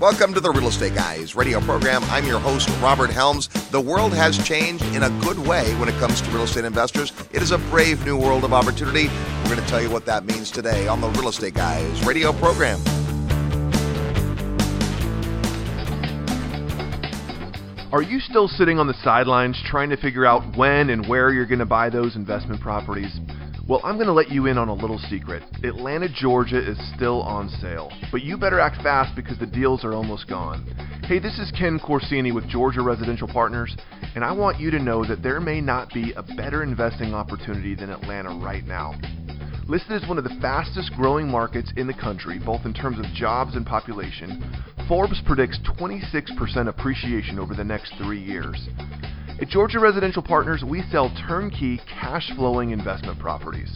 Welcome to the Real Estate Guys radio program. I'm your host, Robert Helms. The world has changed in a good way when it comes to real estate investors. It is a brave new world of opportunity. We're going to tell you what that means today on the Real Estate Guys radio program. Are you still sitting on the sidelines trying to figure out when and where you're going to buy those investment properties? Well, I'm going to let you in on a little secret. Atlanta, Georgia is still on sale, but you better act fast because the deals are almost gone. Hey, this is Ken Corsini with Georgia Residential Partners, and I want you to know that there may not be a better investing opportunity than Atlanta right now. Listed as one of the fastest growing markets in the country, both in terms of jobs and population, Forbes predicts 26% appreciation over the next three years. At Georgia Residential Partners, we sell turnkey, cash flowing investment properties.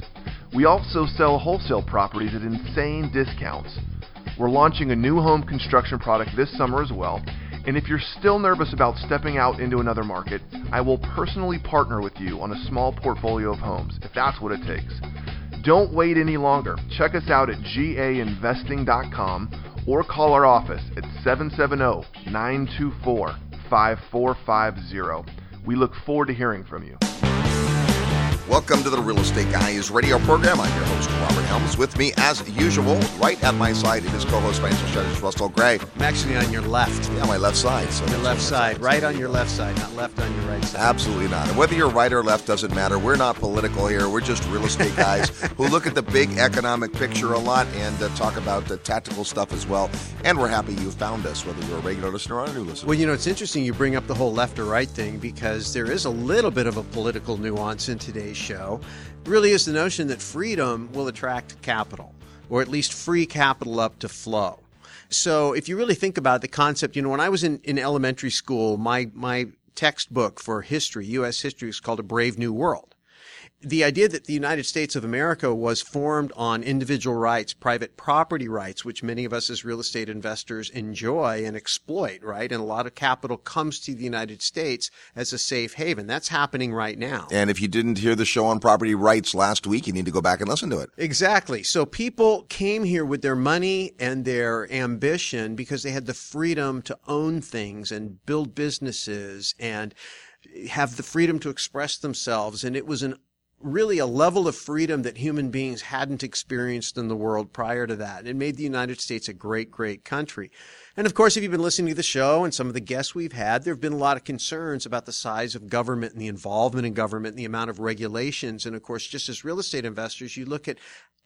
We also sell wholesale properties at insane discounts. We're launching a new home construction product this summer as well. And if you're still nervous about stepping out into another market, I will personally partner with you on a small portfolio of homes, if that's what it takes. Don't wait any longer. Check us out at gainvesting.com or call our office at 770 924 5450. We look forward to hearing from you. Welcome to the Real Estate Guys radio program. I'm your host, Robert Helms. With me, as usual, right at my side, it is co-host financial strategist Russell Gray. I'm actually on your left. Yeah, my left side. So Your left side, right on your left side, not left on your right side. Absolutely not. And whether you're right or left doesn't matter. We're not political here. We're just real estate guys who look at the big economic picture a lot and uh, talk about the tactical stuff as well. And we're happy you found us, whether you're a regular listener or a new listener. Well, you know, it's interesting you bring up the whole left or right thing because there is a little bit of a political nuance in today's show. Really is the notion that freedom will attract capital, or at least free capital up to flow. So if you really think about the concept, you know, when I was in, in elementary school, my, my textbook for history, U.S. history, was called A Brave New World. The idea that the United States of America was formed on individual rights, private property rights, which many of us as real estate investors enjoy and exploit, right? And a lot of capital comes to the United States as a safe haven. That's happening right now. and if you didn't hear the show on property rights last week, you need to go back and listen to it. Exactly. So people came here with their money and their ambition because they had the freedom to own things and build businesses and have the freedom to express themselves. And it was an really a level of freedom that human beings hadn't experienced in the world prior to that. It made the United States a great, great country. And of course, if you've been listening to the show and some of the guests we've had, there have been a lot of concerns about the size of government and the involvement in government and the amount of regulations. And of course, just as real estate investors, you look at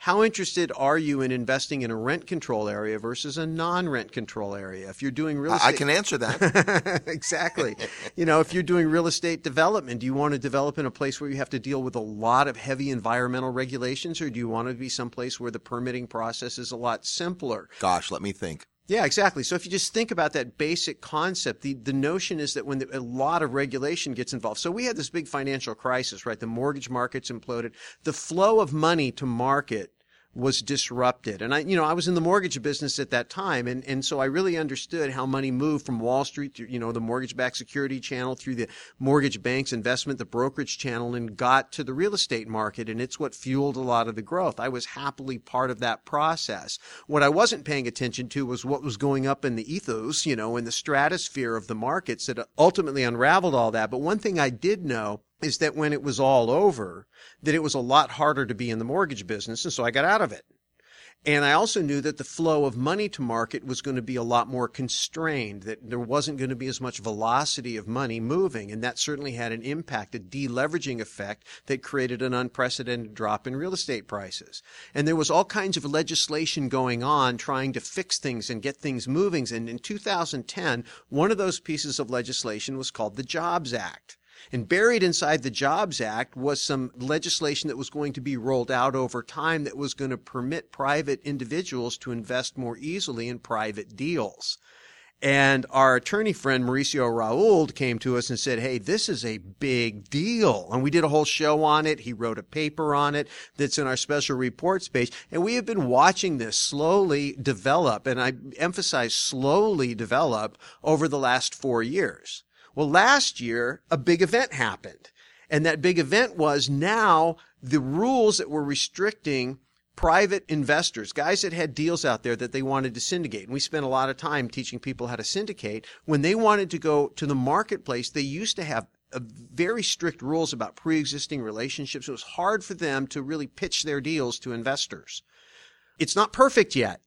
how interested are you in investing in a rent control area versus a non-rent control area? If you're doing real estate, I can answer that. exactly. you know, if you're doing real estate development, do you want to develop in a place where you have to deal with a lot of heavy environmental regulations, or do you want to be someplace where the permitting process is a lot simpler? Gosh, let me think. Yeah, exactly. So if you just think about that basic concept, the, the notion is that when the, a lot of regulation gets involved, so we had this big financial crisis, right? The mortgage markets imploded. The flow of money to market was disrupted. And I, you know, I was in the mortgage business at that time. And, and so I really understood how money moved from Wall Street to, you know, the mortgage backed security channel through the mortgage banks investment, the brokerage channel and got to the real estate market. And it's what fueled a lot of the growth. I was happily part of that process. What I wasn't paying attention to was what was going up in the ethos, you know, in the stratosphere of the markets that ultimately unraveled all that. But one thing I did know is that when it was all over, that it was a lot harder to be in the mortgage business. And so I got out of it. And I also knew that the flow of money to market was going to be a lot more constrained, that there wasn't going to be as much velocity of money moving. And that certainly had an impact, a deleveraging effect that created an unprecedented drop in real estate prices. And there was all kinds of legislation going on trying to fix things and get things moving. And in 2010, one of those pieces of legislation was called the Jobs Act. And buried inside the Jobs Act was some legislation that was going to be rolled out over time that was going to permit private individuals to invest more easily in private deals. And our attorney friend Mauricio Rauld came to us and said, Hey, this is a big deal. And we did a whole show on it. He wrote a paper on it that's in our special reports page. And we have been watching this slowly develop. And I emphasize slowly develop over the last four years. Well, last year, a big event happened. And that big event was now the rules that were restricting private investors, guys that had deals out there that they wanted to syndicate. And we spent a lot of time teaching people how to syndicate. When they wanted to go to the marketplace, they used to have very strict rules about pre-existing relationships. It was hard for them to really pitch their deals to investors. It's not perfect yet,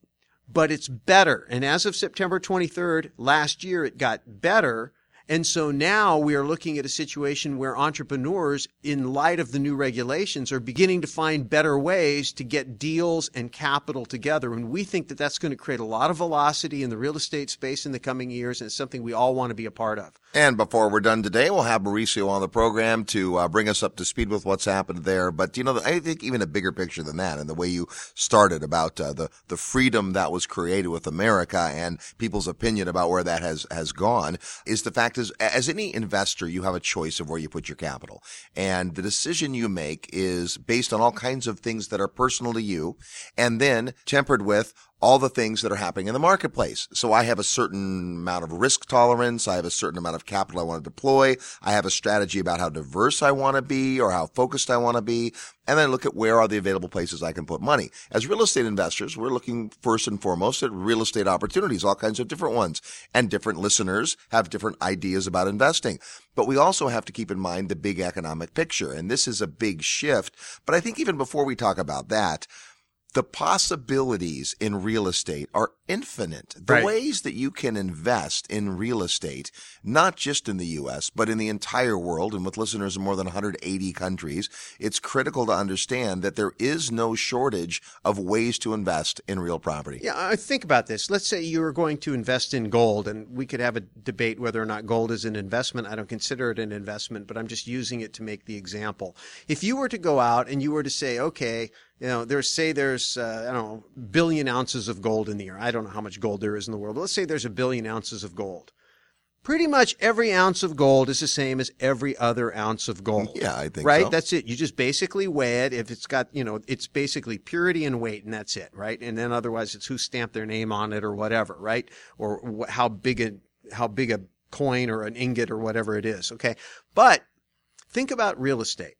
but it's better. And as of September 23rd last year, it got better and so now we are looking at a situation where entrepreneurs, in light of the new regulations, are beginning to find better ways to get deals and capital together. And we think that that's going to create a lot of velocity in the real estate space in the coming years. And it's something we all want to be a part of. And before we're done today, we'll have Mauricio on the program to uh, bring us up to speed with what's happened there. But, you know, I think even a bigger picture than that and the way you started about uh, the, the freedom that was created with America and people's opinion about where that has, has gone is the fact is, as any investor, you have a choice of where you put your capital. And the decision you make is based on all kinds of things that are personal to you and then tempered with all the things that are happening in the marketplace. So I have a certain amount of risk tolerance. I have a certain amount of capital I want to deploy. I have a strategy about how diverse I want to be or how focused I want to be. And then look at where are the available places I can put money. As real estate investors, we're looking first and foremost at real estate opportunities, all kinds of different ones. And different listeners have different ideas about investing. But we also have to keep in mind the big economic picture. And this is a big shift. But I think even before we talk about that, the possibilities in real estate are infinite. The right. ways that you can invest in real estate, not just in the U.S., but in the entire world, and with listeners in more than 180 countries, it's critical to understand that there is no shortage of ways to invest in real property. Yeah, I think about this. Let's say you were going to invest in gold, and we could have a debate whether or not gold is an investment. I don't consider it an investment, but I'm just using it to make the example. If you were to go out and you were to say, okay, you know, there's say there's uh, I don't know billion ounces of gold in the air. I don't know how much gold there is in the world. But let's say there's a billion ounces of gold. Pretty much every ounce of gold is the same as every other ounce of gold. Yeah, I think right. So. That's it. You just basically weigh it. If it's got, you know, it's basically purity and weight, and that's it, right? And then otherwise, it's who stamped their name on it or whatever, right? Or how big a how big a coin or an ingot or whatever it is. Okay, but think about real estate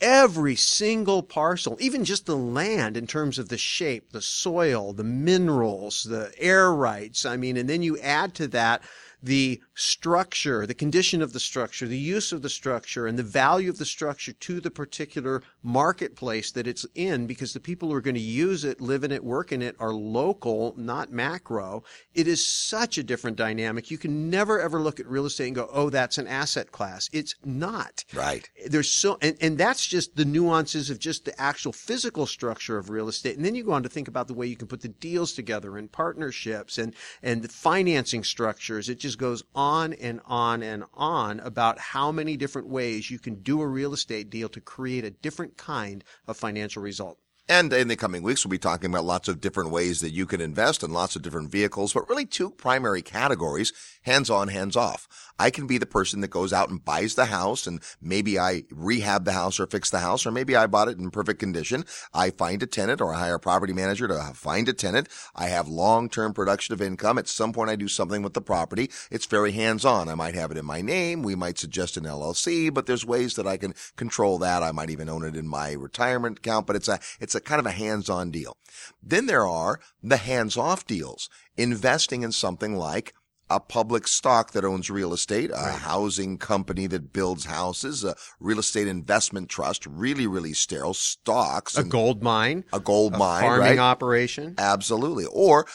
every single parcel, even just the land in terms of the shape, the soil, the minerals, the air rights. I mean, and then you add to that the structure, the condition of the structure, the use of the structure, and the value of the structure to the particular marketplace that it's in because the people who are going to use it, live in it, work in it are local, not macro. It is such a different dynamic. You can never ever look at real estate and go, oh, that's an asset class. It's not. Right. There's so, and, and that's just the nuances of just the actual physical structure of real estate. And then you go on to think about the way you can put the deals together and partnerships and, and the financing structures. It just just goes on and on and on about how many different ways you can do a real estate deal to create a different kind of financial result. And in the coming weeks, we'll be talking about lots of different ways that you can invest in lots of different vehicles, but really two primary categories, hands on, hands off. I can be the person that goes out and buys the house and maybe I rehab the house or fix the house, or maybe I bought it in perfect condition. I find a tenant or I hire a property manager to find a tenant. I have long-term production of income. At some point, I do something with the property. It's very hands on. I might have it in my name. We might suggest an LLC, but there's ways that I can control that. I might even own it in my retirement account, but it's a, it's a kind of a hands-on deal. Then there are the hands-off deals, investing in something like a public stock that owns real estate, a right. housing company that builds houses, a real estate investment trust, really, really sterile stocks, a gold mine, a gold mine. a mine, farming right? operation, absolutely, or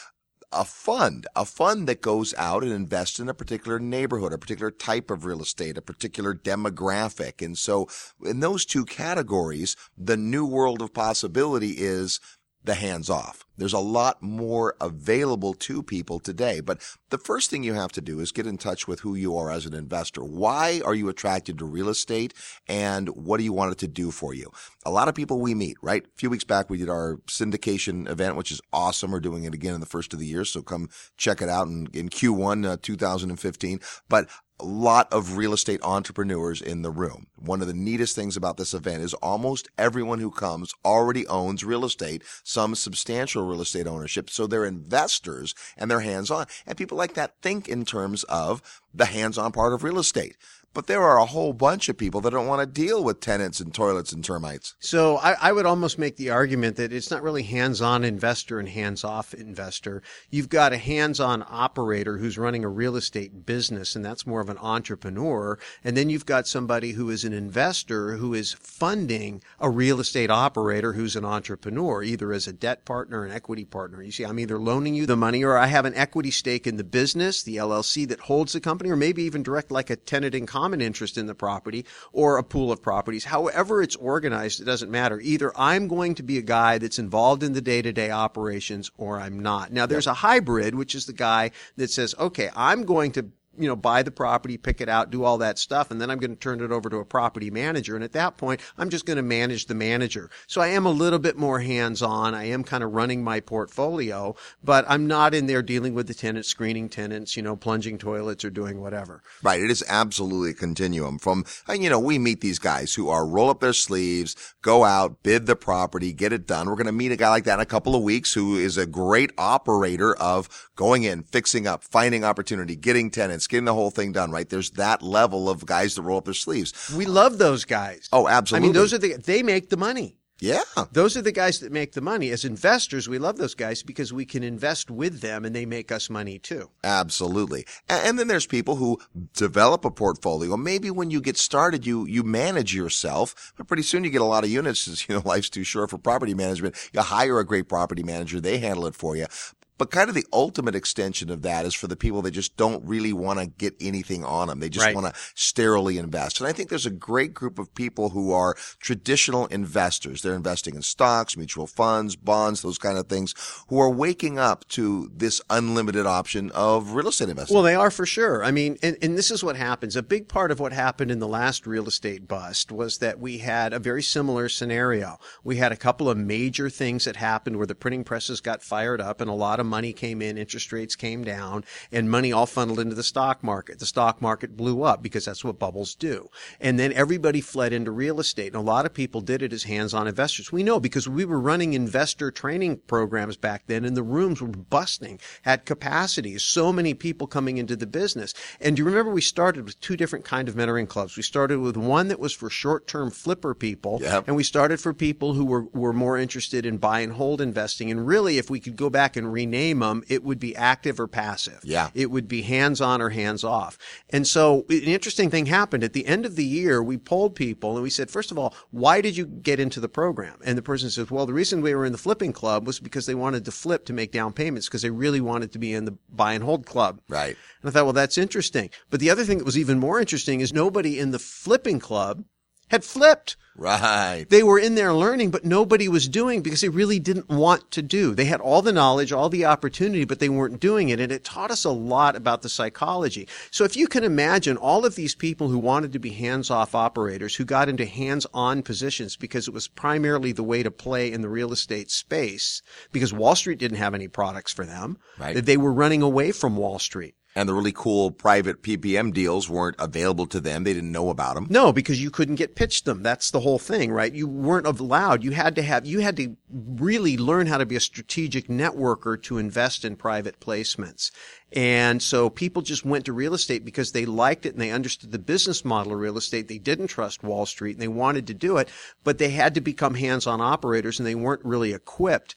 a fund, a fund that goes out and invests in a particular neighborhood, a particular type of real estate, a particular demographic. And so in those two categories, the new world of possibility is the hands off. There's a lot more available to people today. But the first thing you have to do is get in touch with who you are as an investor. Why are you attracted to real estate and what do you want it to do for you? A lot of people we meet, right? A few weeks back, we did our syndication event, which is awesome. We're doing it again in the first of the year. So come check it out in, in Q1 uh, 2015. But a lot of real estate entrepreneurs in the room. One of the neatest things about this event is almost everyone who comes already owns real estate, some substantial real estate ownership. So they're investors and they're hands on. And people like that think in terms of the hands-on part of real estate. But there are a whole bunch of people that don't want to deal with tenants and toilets and termites. So I, I, would almost make the argument that it's not really hands-on investor and hands-off investor. You've got a hands-on operator who's running a real estate business, and that's more of an entrepreneur. And then you've got somebody who is an investor who is funding a real estate operator who's an entrepreneur, either as a debt partner, an equity partner. You see, I'm either loaning you the money or I have an equity stake in the business, the LLC that holds the company, or maybe even direct like a tenant in common common interest in the property or a pool of properties. However it's organized, it doesn't matter. Either I'm going to be a guy that's involved in the day-to-day operations or I'm not. Now there's a hybrid, which is the guy that says, okay, I'm going to you know, buy the property, pick it out, do all that stuff, and then I'm going to turn it over to a property manager. And at that point, I'm just going to manage the manager. So I am a little bit more hands-on. I am kind of running my portfolio, but I'm not in there dealing with the tenants, screening tenants, you know, plunging toilets or doing whatever. Right. It is absolutely a continuum from, you know, we meet these guys who are roll up their sleeves, go out, bid the property, get it done. We're going to meet a guy like that in a couple of weeks who is a great operator of going in, fixing up, finding opportunity, getting tenants, getting the whole thing done, right? There's that level of guys that roll up their sleeves. We love those guys. Oh, absolutely. I mean, those are the, they make the money. Yeah. Those are the guys that make the money. As investors, we love those guys because we can invest with them and they make us money too. Absolutely. And then there's people who develop a portfolio. Maybe when you get started, you, you manage yourself, but pretty soon you get a lot of units. You know, life's too short for property management. You hire a great property manager. They handle it for you. But kind of the ultimate extension of that is for the people that just don't really want to get anything on them. They just right. want to sterilely invest. And I think there's a great group of people who are traditional investors. They're investing in stocks, mutual funds, bonds, those kind of things, who are waking up to this unlimited option of real estate investing. Well, they are for sure. I mean, and, and this is what happens. A big part of what happened in the last real estate bust was that we had a very similar scenario. We had a couple of major things that happened where the printing presses got fired up and a lot of of money came in, interest rates came down, and money all funneled into the stock market. The stock market blew up because that's what bubbles do. And then everybody fled into real estate. And a lot of people did it as hands-on investors. We know because we were running investor training programs back then and the rooms were busting, at capacities, so many people coming into the business. And do you remember we started with two different kind of mentoring clubs? We started with one that was for short-term flipper people. Yep. And we started for people who were, were more interested in buy and hold investing. And really, if we could go back and rename name them, it would be active or passive. Yeah. It would be hands on or hands off. And so an interesting thing happened at the end of the year. We polled people and we said, first of all, why did you get into the program? And the person says, well, the reason we were in the flipping club was because they wanted to flip to make down payments because they really wanted to be in the buy and hold club. Right. And I thought, well, that's interesting. But the other thing that was even more interesting is nobody in the flipping club had flipped. Right. They were in there learning, but nobody was doing because they really didn't want to do. They had all the knowledge, all the opportunity, but they weren't doing it. And it taught us a lot about the psychology. So if you can imagine all of these people who wanted to be hands-off operators, who got into hands-on positions because it was primarily the way to play in the real estate space, because Wall Street didn't have any products for them. Right. They were running away from Wall Street and the really cool private PPM deals weren't available to them. They didn't know about them. No, because you couldn't get pitched them. That's the whole thing, right? You weren't allowed. You had to have, you had to really learn how to be a strategic networker to invest in private placements. And so people just went to real estate because they liked it and they understood the business model of real estate. They didn't trust Wall Street and they wanted to do it, but they had to become hands-on operators and they weren't really equipped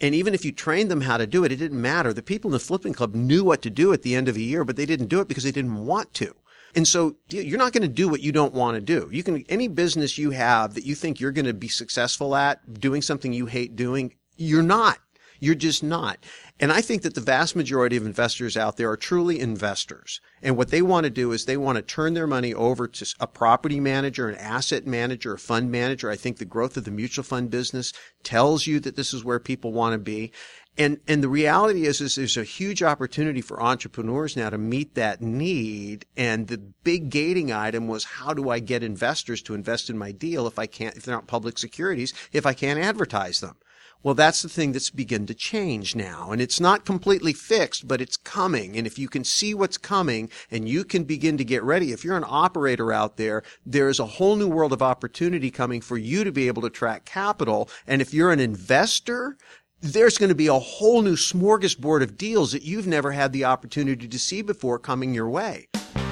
and even if you trained them how to do it, it didn't matter. The people in the flipping club knew what to do at the end of a year, but they didn't do it because they didn't want to. And so you're not going to do what you don't want to do. You can, any business you have that you think you're going to be successful at doing something you hate doing, you're not. You're just not. And I think that the vast majority of investors out there are truly investors. And what they want to do is they want to turn their money over to a property manager, an asset manager, a fund manager. I think the growth of the mutual fund business tells you that this is where people want to be. And, and the reality is, is there's a huge opportunity for entrepreneurs now to meet that need. And the big gating item was how do I get investors to invest in my deal if I can't, if they're not public securities, if I can't advertise them? Well, that's the thing that's begun to change now. And it's not completely fixed, but it's coming. And if you can see what's coming and you can begin to get ready, if you're an operator out there, there's a whole new world of opportunity coming for you to be able to track capital. And if you're an investor, there's going to be a whole new smorgasbord of deals that you've never had the opportunity to see before coming your way.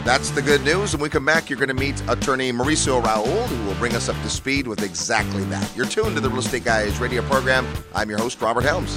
That's the good news. When we come back, you're going to meet attorney Mauricio Rauld, who will bring us up to speed with exactly that. You're tuned to the Real Estate Guys radio program. I'm your host, Robert Helms.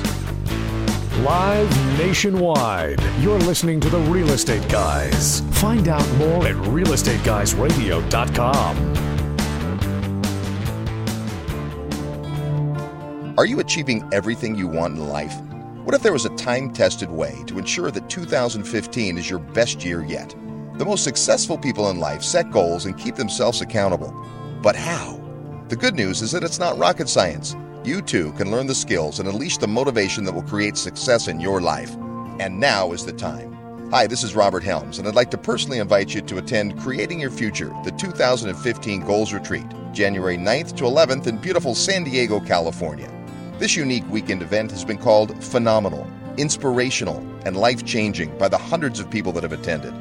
Live nationwide. You're listening to the Real Estate Guys. Find out more at realestateguysradio.com. Are you achieving everything you want in life? What if there was a time tested way to ensure that 2015 is your best year yet? The most successful people in life set goals and keep themselves accountable. But how? The good news is that it's not rocket science. You too can learn the skills and unleash the motivation that will create success in your life. And now is the time. Hi, this is Robert Helms, and I'd like to personally invite you to attend Creating Your Future, the 2015 Goals Retreat, January 9th to 11th in beautiful San Diego, California. This unique weekend event has been called phenomenal, inspirational, and life changing by the hundreds of people that have attended.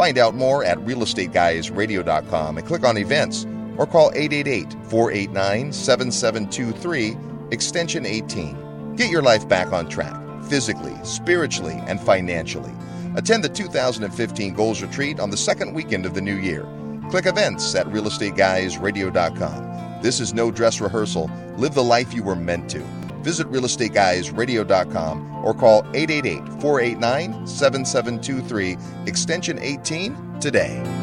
Find out more at realestateguysradio.com and click on events or call 888 489 7723, extension 18. Get your life back on track, physically, spiritually, and financially. Attend the 2015 Goals Retreat on the second weekend of the new year. Click events at realestateguysradio.com. This is no dress rehearsal. Live the life you were meant to. Visit realestateguysradio.com or call 888 489 7723, extension 18 today.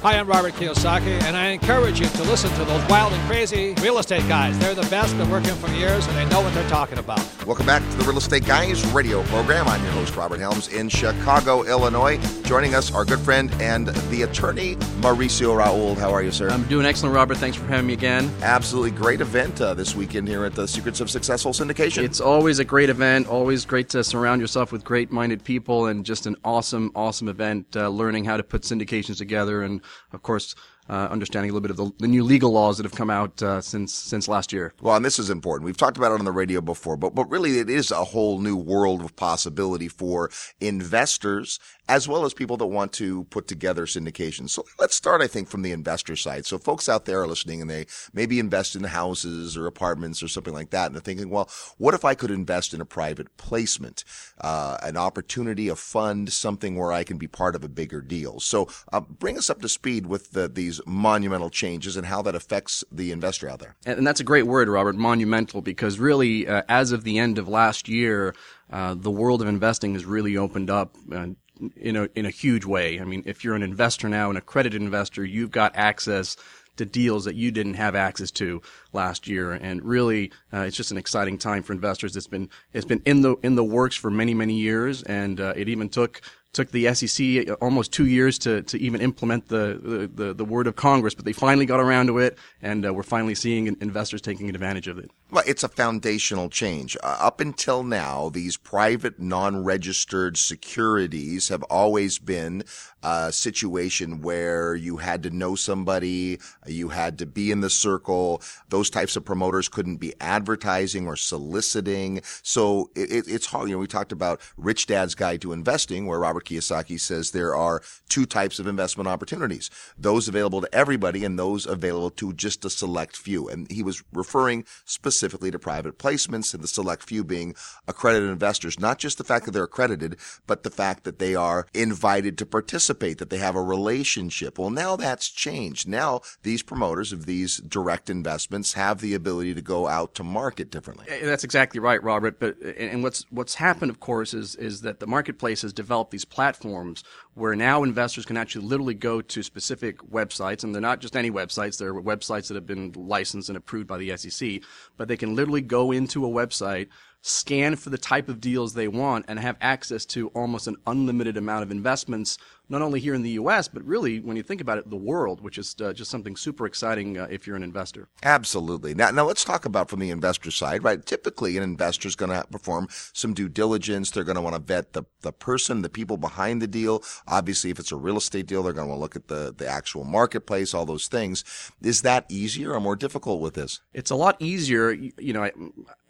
Hi, I'm Robert Kiyosaki, and I encourage you to listen to those wild and crazy real estate guys. They're the best, been working for years, and they know what they're talking about. Welcome back to the Real Estate Guys radio program. I'm your host, Robert Helms, in Chicago, Illinois. Joining us, our good friend and the attorney, Mauricio Rauld. How are you, sir? I'm doing excellent, Robert. Thanks for having me again. Absolutely great event uh, this weekend here at the Secrets of Successful Syndication. It's always a great event, always great to surround yourself with great minded people, and just an awesome, awesome event, uh, learning how to put syndications together, and of course, uh, understanding a little bit of the, the, new legal laws that have come out uh, since since last year. Well, and this is important. We've talked about it on the radio before, but but really, it is a whole new world of possibility for investors as well as people that want to put together syndications. So let's start, I think, from the investor side. So folks out there are listening and they maybe invest in houses or apartments or something like that, and they're thinking, well, what if I could invest in a private placement, uh, an opportunity, a fund, something where I can be part of a bigger deal? So uh, bring us up to speed with the, these monumental changes and how that affects the investor out there. And that's a great word, Robert, monumental, because really, uh, as of the end of last year, uh, the world of investing has really opened up uh, in a in a huge way. I mean, if you're an investor now, an accredited investor, you've got access to deals that you didn't have access to last year, and really, uh, it's just an exciting time for investors. It's been it's been in the in the works for many many years, and uh, it even took took the SEC almost two years to, to even implement the, the, the, word of Congress, but they finally got around to it, and uh, we're finally seeing investors taking advantage of it. Well, it's a foundational change. Uh, up until now, these private, non-registered securities have always been a situation where you had to know somebody, you had to be in the circle. Those types of promoters couldn't be advertising or soliciting. So it, it's hard. You know, we talked about Rich Dad's Guide to Investing, where Robert Kiyosaki says there are two types of investment opportunities: those available to everybody, and those available to just a select few. And he was referring specifically specifically to private placements and the select few being accredited investors. Not just the fact that they're accredited, but the fact that they are invited to participate, that they have a relationship. Well, now that's changed. Now these promoters of these direct investments have the ability to go out to market differently. That's exactly right, Robert. But and what's what's happened, of course, is is that the marketplace has developed these platforms where now investors can actually literally go to specific websites, and they're not just any websites. They're websites that have been licensed and approved by the SEC, but they can literally go into a website, scan for the type of deals they want, and have access to almost an unlimited amount of investments not only here in the U.S., but really, when you think about it, the world, which is uh, just something super exciting uh, if you're an investor. Absolutely. Now, now let's talk about from the investor side, right? Typically, an investor is going to perform some due diligence. They're going to want to vet the, the person, the people behind the deal. Obviously, if it's a real estate deal, they're going to want to look at the, the actual marketplace, all those things. Is that easier or more difficult with this? It's a lot easier. You, you know,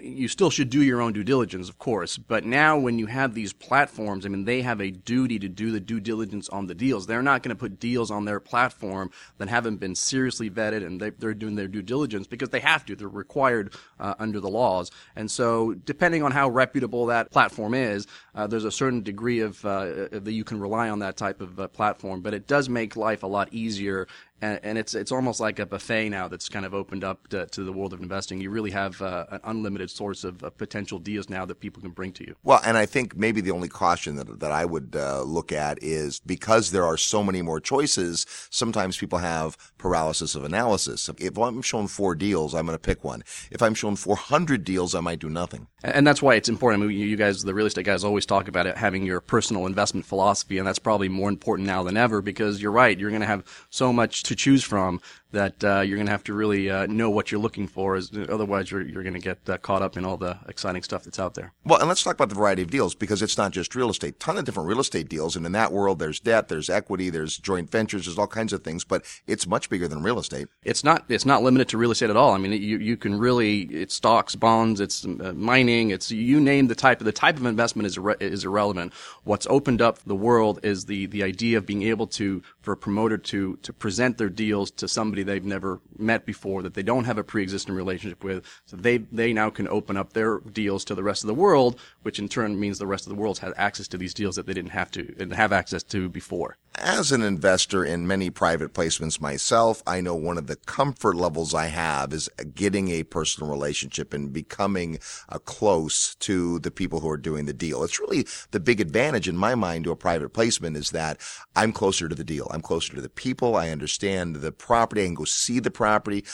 you still should do your own due diligence, of course, but now when you have these platforms, I mean, they have a duty to do the due diligence on the deals. They're not going to put deals on their platform that haven't been seriously vetted and they, are doing their due diligence because they have to. They're required uh, under the laws. And so, depending on how reputable that platform is, uh, there's a certain degree of uh, that you can rely on that type of uh, platform. But it does make life a lot easier and, and, it's it's almost like a buffet now that's kind of opened up to, to the world of investing. You really have uh, an unlimited source of, of, potential deals now that people can bring to you. Well, and I think maybe the only caution that that I would uh, look at is because there are so many more choices. Sometimes people have paralysis of analysis. If I'm shown four deals, I'm going to pick one. If I'm shown 400 deals, I might do nothing. And that's why it's important. I mean, you guys, the real estate guys, always talk about it having your personal investment philosophy, and that's probably more important now than ever because you're right. You're going to have so much to choose from that uh, you're going to have to really uh, know what you're looking for. As, otherwise, you're, you're going to get uh, caught up in all the exciting stuff that's out there. Well, and let's talk about the variety of deals because it's not just real estate. Ton of different real estate deals, and in that world, there's debt, there's equity, there's joint ventures, there's all kinds of things. But it's much bigger than real estate. It's not. It's not limited to real estate at all. I mean, you you can really it's stocks, bonds, it's uh, mining, it's you name the type. of The type of investment is irre- is irrelevant. What's opened up the world is the the idea of being able to for a promoter to to present their deals to somebody they've never met before that they don't have a pre-existing relationship with. So they, they now can open up their deals to the rest of the world, which in turn means the rest of the world has access to these deals that they didn't have to and have access to before. As an investor in many private placements myself, I know one of the comfort levels I have is getting a personal relationship and becoming uh, close to the people who are doing the deal. It's really the big advantage in my mind to a private placement is that I'm closer to the deal. I'm closer to the people. I understand the property. I can go see the property.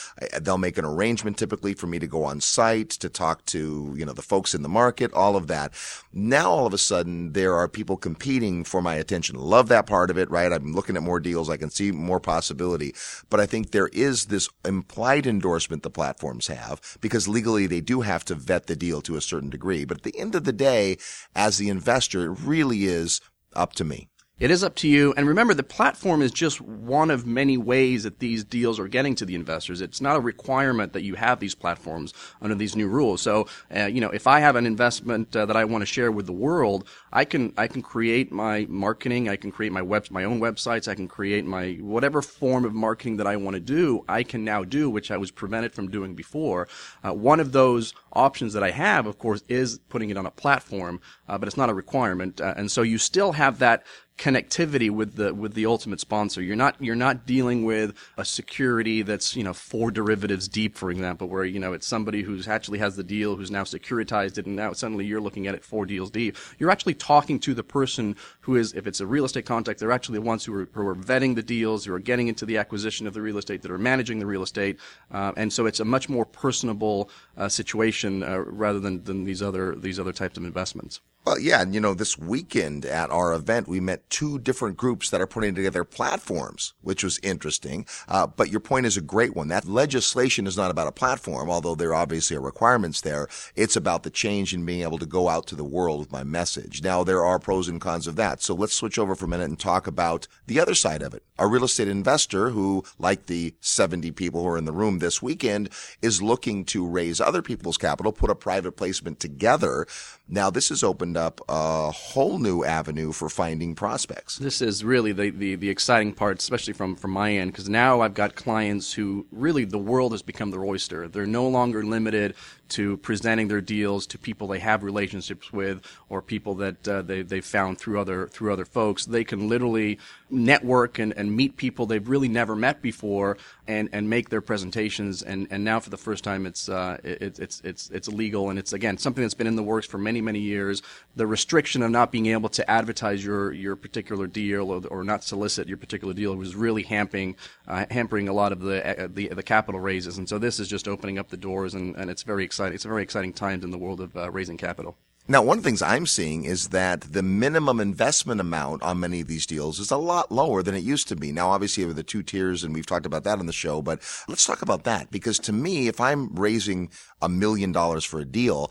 They'll make an arrangement typically for me to go on site to talk to, you know, the folks in the market, all of that. Now all of a sudden there are people competing for my attention. Love that part of it, right? I'm looking at more deals. I can see more possibility, but I think there is this implied endorsement the platforms have because legally they do have to vet the deal to a certain degree. But at the end of the day, as the investor, it really is up to me. It is up to you. And remember, the platform is just one of many ways that these deals are getting to the investors. It's not a requirement that you have these platforms under these new rules. So, uh, you know, if I have an investment uh, that I want to share with the world, I can I can create my marketing. I can create my web my own websites. I can create my whatever form of marketing that I want to do. I can now do, which I was prevented from doing before. Uh, one of those options that I have, of course, is putting it on a platform, uh, but it's not a requirement. Uh, and so you still have that connectivity with the with the ultimate sponsor. You're not you're not dealing with a security that's you know four derivatives deep, for example, where you know it's somebody who's actually has the deal who's now securitized it, and now suddenly you're looking at it four deals deep. You're actually talking to the person who is, if it's a real estate contact, they're actually the ones who are, who are vetting the deals, who are getting into the acquisition of the real estate, that are managing the real estate, uh, and so it's a much more personable uh, situation uh, rather than than these other these other types of investments. Well, yeah, and you know, this weekend at our event, we met two different groups that are putting together platforms, which was interesting. Uh, but your point is a great one. That legislation is not about a platform, although there obviously are requirements there. It's about the change in being able to go out to the world with my message. Now, there are pros and cons of that. So let's switch over for a minute and talk about the other side of it. A real estate investor who, like the 70 people who are in the room this weekend, is looking to raise other people's capital, put a private placement together. Now, this has opened up a whole new avenue for finding prospects. This is really the, the, the exciting part, especially from, from my end, because now I've got clients who really the world has become their oyster. They're no longer limited to presenting their deals to people they have relationships with or people that uh, they, they found through other through other folks. They can literally network and, and meet people they've really never met before and, and make their presentations. And, and now for the first time, it's, uh, it, it's, it's, it's illegal. And it's, again, something that's been in the works for many, many years. The restriction of not being able to advertise your, your particular deal or, or not solicit your particular deal was really hampering, uh, hampering a lot of the, uh, the, the capital raises. And so this is just opening up the doors and, and it's very exciting. It's a very exciting time in the world of uh, raising capital. Now, one of the things I'm seeing is that the minimum investment amount on many of these deals is a lot lower than it used to be. Now, obviously, with the two tiers, and we've talked about that on the show, but let's talk about that because to me, if I'm raising a million dollars for a deal,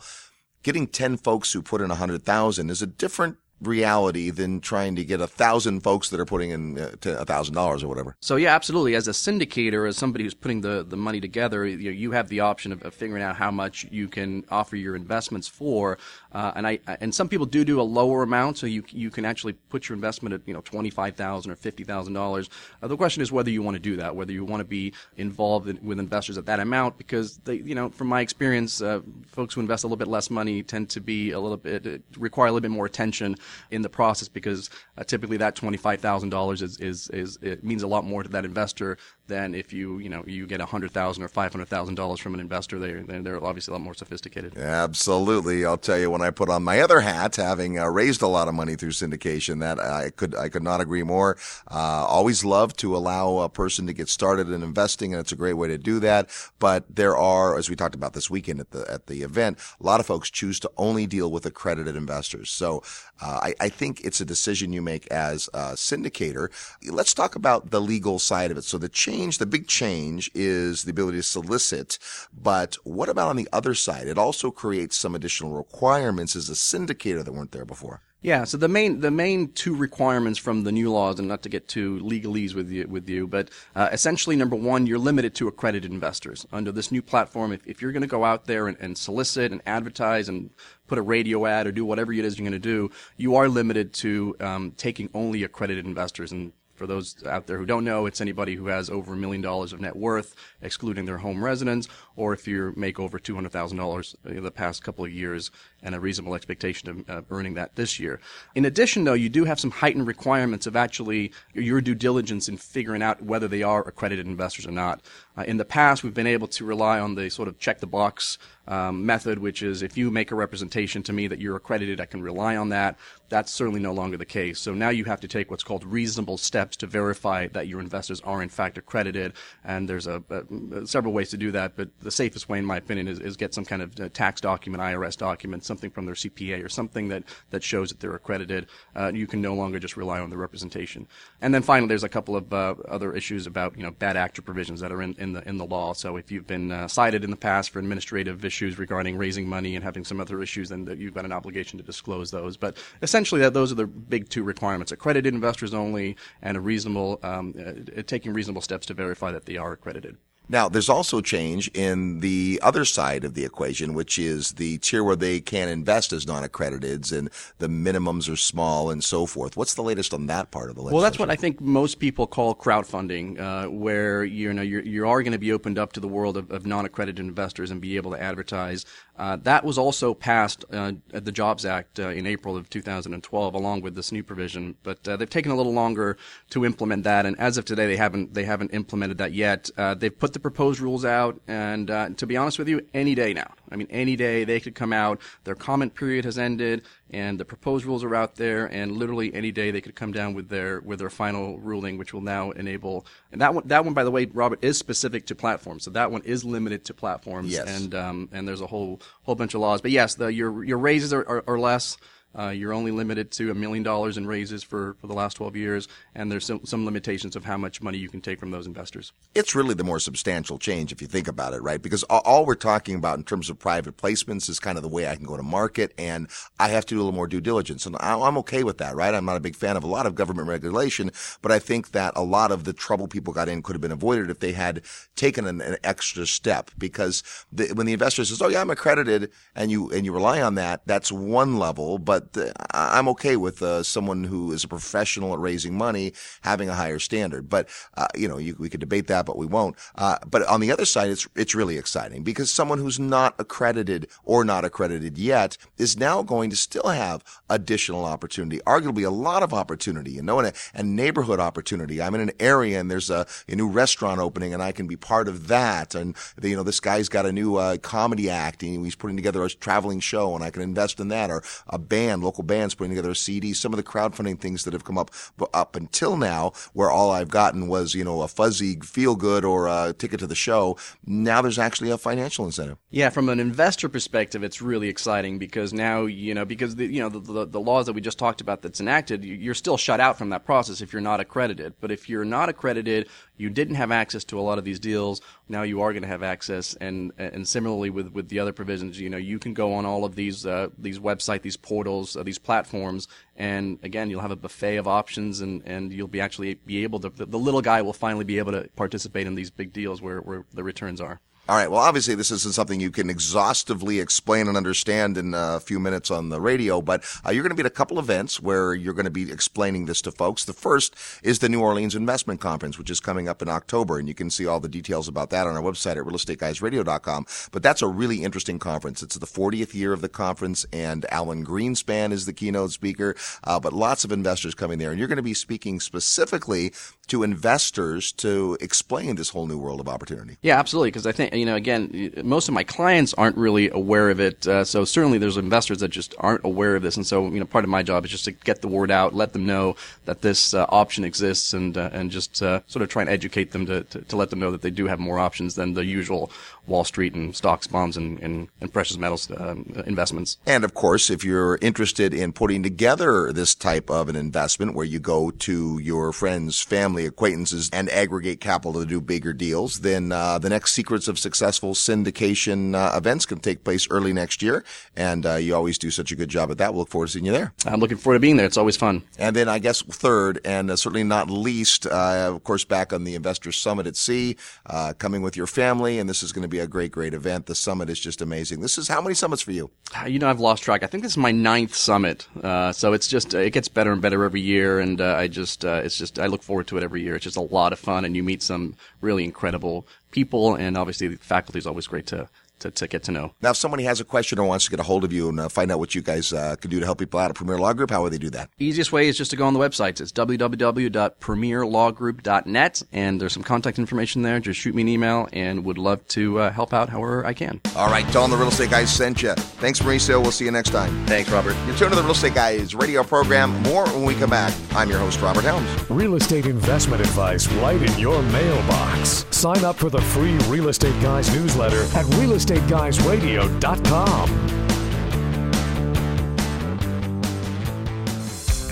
getting 10 folks who put in a hundred thousand is a different reality than trying to get a thousand folks that are putting in uh, a thousand dollars or whatever. So yeah, absolutely. As a syndicator, as somebody who's putting the, the money together, you, you have the option of, of, figuring out how much you can offer your investments for. Uh, and I and some people do do a lower amount, so you you can actually put your investment at you know twenty five thousand or fifty thousand uh, dollars. The question is whether you want to do that, whether you want to be involved in, with investors at that amount, because they you know from my experience, uh, folks who invest a little bit less money tend to be a little bit uh, require a little bit more attention in the process because uh, typically that twenty five thousand dollars is is is it means a lot more to that investor than if you you know you get hundred thousand or five hundred thousand dollars from an investor. They they're obviously a lot more sophisticated. Absolutely, I'll tell you when I put on my other hat, having uh, raised a lot of money through syndication, that I could I could not agree more. Uh, always love to allow a person to get started in investing, and it's a great way to do that. But there are, as we talked about this weekend at the at the event, a lot of folks choose to only deal with accredited investors. So uh, I, I think it's a decision you make as a syndicator. Let's talk about the legal side of it. So the change, the big change is the ability to solicit. But what about on the other side? It also creates some additional requirements as a syndicator that weren't there before. Yeah, so the main the main two requirements from the new laws, and not to get too legalese with you, with you, but uh, essentially, number one, you're limited to accredited investors under this new platform. If, if you're going to go out there and, and solicit and advertise and put a radio ad or do whatever it is you're going to do, you are limited to um, taking only accredited investors. And for those out there who don't know, it's anybody who has over a million dollars of net worth, excluding their home residence, or if you make over $200,000 in the past couple of years and a reasonable expectation of uh, earning that this year. In addition, though, you do have some heightened requirements of actually your due diligence in figuring out whether they are accredited investors or not. Uh, in the past, we've been able to rely on the sort of check the box um, method, which is if you make a representation to me that you're accredited, I can rely on that. That's certainly no longer the case. So now you have to take what's called reasonable steps to verify that your investors are in fact accredited. And there's a, a several ways to do that, but the safest way, in my opinion, is, is get some kind of uh, tax document, IRS document, something from their CPA or something that, that shows that they're accredited. Uh, you can no longer just rely on the representation. And then finally, there's a couple of uh, other issues about you know bad actor provisions that are in, in the in the law. So if you've been uh, cited in the past for administrative issues regarding raising money and having some other issues, then you've got an obligation to disclose those. But essentially, that those are the big two requirements: accredited investors only, and a reasonable um, uh, taking reasonable steps to verify that they are accredited. Now, there's also change in the other side of the equation, which is the tier where they can invest as non-accrediteds and the minimums are small and so forth. What's the latest on that part of the legislation? Well, that's what I think most people call crowdfunding, uh, where you know you're, you are going to be opened up to the world of, of non-accredited investors and be able to advertise. Uh, that was also passed uh, at the Jobs Act uh, in April of 2012, along with this new provision. But uh, they've taken a little longer to implement that, and as of today, they haven't they haven't implemented that yet. Uh, they've put the proposed rules out, and to be honest with you, any day now. I mean, any day they could come out. Their comment period has ended, and the proposed rules are out there. And literally any day they could come down with their with their final ruling, which will now enable. And that one, that one, by the way, Robert, is specific to platforms. So that one is limited to platforms. Yes. And um, and there's a whole whole bunch of laws. But yes, the, your your raises are, are, are less. Uh, you're only limited to a million dollars in raises for, for the last 12 years, and there's some, some limitations of how much money you can take from those investors. It's really the more substantial change if you think about it, right? Because all we're talking about in terms of private placements is kind of the way I can go to market, and I have to do a little more due diligence. And I'm okay with that, right? I'm not a big fan of a lot of government regulation, but I think that a lot of the trouble people got in could have been avoided if they had taken an, an extra step. Because the, when the investor says, "Oh yeah, I'm accredited," and you and you rely on that, that's one level, but but I'm okay with uh, someone who is a professional at raising money having a higher standard. But uh, you know, you, we could debate that, but we won't. Uh, but on the other side, it's it's really exciting because someone who's not accredited or not accredited yet is now going to still have additional opportunity, arguably a lot of opportunity, you know, and, a, neighborhood opportunity. I'm in an area and there's a, a, new restaurant opening, and I can be part of that. And the, you know, this guy's got a new uh, comedy act, and he's putting together a traveling show, and I can invest in that, or a band band, local bands putting together a CD, some of the crowdfunding things that have come up up until now, where all I've gotten was, you know, a fuzzy feel good or a ticket to the show. Now there's actually a financial incentive. Yeah, from an investor perspective, it's really exciting because now, you know, because the, you know, the, the, the laws that we just talked about that's enacted, you're still shut out from that process if you're not accredited. But if you're not accredited, you didn't have access to a lot of these deals, now you are going to have access. And and similarly with, with the other provisions, you know, you can go on all of these uh, these website, these portals, uh, these platforms, and again, you'll have a buffet of options, and, and you'll be actually be able to. The, the little guy will finally be able to participate in these big deals where where the returns are. All right. Well, obviously, this isn't something you can exhaustively explain and understand in a few minutes on the radio, but uh, you're going to be at a couple events where you're going to be explaining this to folks. The first is the New Orleans Investment Conference, which is coming up in October, and you can see all the details about that on our website at realestateguysradio.com. But that's a really interesting conference. It's the 40th year of the conference, and Alan Greenspan is the keynote speaker, uh, but lots of investors coming there, and you're going to be speaking specifically to investors to explain this whole new world of opportunity. Yeah, absolutely. Because I think you know, again, most of my clients aren't really aware of it. Uh, so certainly, there's investors that just aren't aware of this, and so you know, part of my job is just to get the word out, let them know that this uh, option exists, and uh, and just uh, sort of try and educate them to, to, to let them know that they do have more options than the usual Wall Street and stocks, bonds, and, and, and precious metals um, investments. And of course, if you're interested in putting together this type of an investment where you go to your friends, family, acquaintances, and aggregate capital to do bigger deals, then uh, the next Secrets of Successful Syndication uh, events can take place early next year. And uh, you always do such a good job at that. We'll look forward to seeing you there. I'm looking forward to being there. It's always fun. And then I guess third, and uh, certainly not least, uh, of course, back on the Investor Summit at Sea, uh, coming with your family, and this is going to be a great, great event. The summit is just amazing. This is how many summits for you? You know, I've lost track. I think this is my ninth summit. Uh, so it's just, uh, it gets better and better every year. And uh, I just, uh, it's just, I look forward to it every year. It's just a lot of fun and you meet some really incredible people. And obviously the faculty is always great to, to, to, get to know. Now, if somebody has a question or wants to get a hold of you and uh, find out what you guys uh, can do to help people out at Premier Law Group, how would they do that? Easiest way is just to go on the website. It's www.premierlawgroup.net, and there's some contact information there. Just shoot me an email, and would love to uh, help out however I can. All right, tell them the Real Estate Guys sent you. Thanks, Mauricio. We'll see you next time. Thanks, Robert. You're tuned to the Real Estate Guys radio program. More when we come back. I'm your host, Robert Helms. Real estate investment advice right in your mailbox. Sign up for the free Real Estate Guys newsletter at realestateguysradio.com.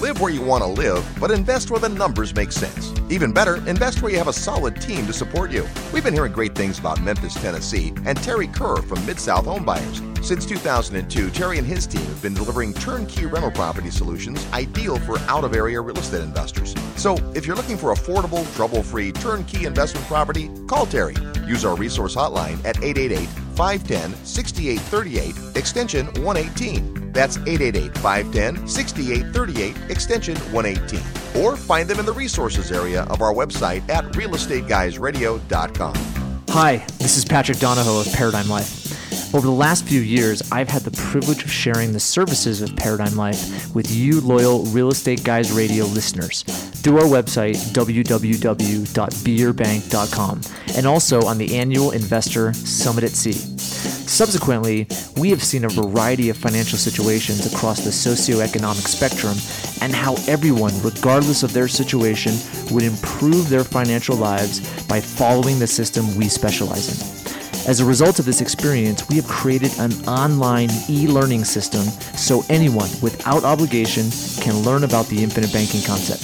Live where you want to live, but invest where the numbers make sense. Even better, invest where you have a solid team to support you. We've been hearing great things about Memphis, Tennessee, and Terry Kerr from Mid South Home Buyers. Since 2002, Terry and his team have been delivering turnkey rental property solutions ideal for out of area real estate investors. So, if you're looking for affordable, trouble free turnkey investment property, call Terry. Use our resource hotline at 888 510 6838, extension 118. That's 888 510 6838, extension 118. Or find them in the resources area of our website at realestateguysradio.com. Hi, this is Patrick Donohoe of Paradigm Life. Over the last few years, I've had the privilege of sharing the services of Paradigm Life with you, loyal Real Estate Guys Radio listeners, through our website, www.beyourbank.com, and also on the annual Investor Summit at Sea. Subsequently, we have seen a variety of financial situations across the socioeconomic spectrum and how everyone, regardless of their situation, would improve their financial lives by following the system we specialize in. As a result of this experience, we have created an online e learning system so anyone without obligation can learn about the infinite banking concept.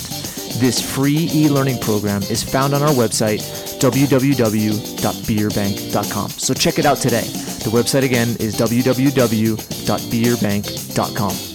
This free e learning program is found on our website, www.beyourbank.com. So check it out today. The website again is www.beyourbank.com.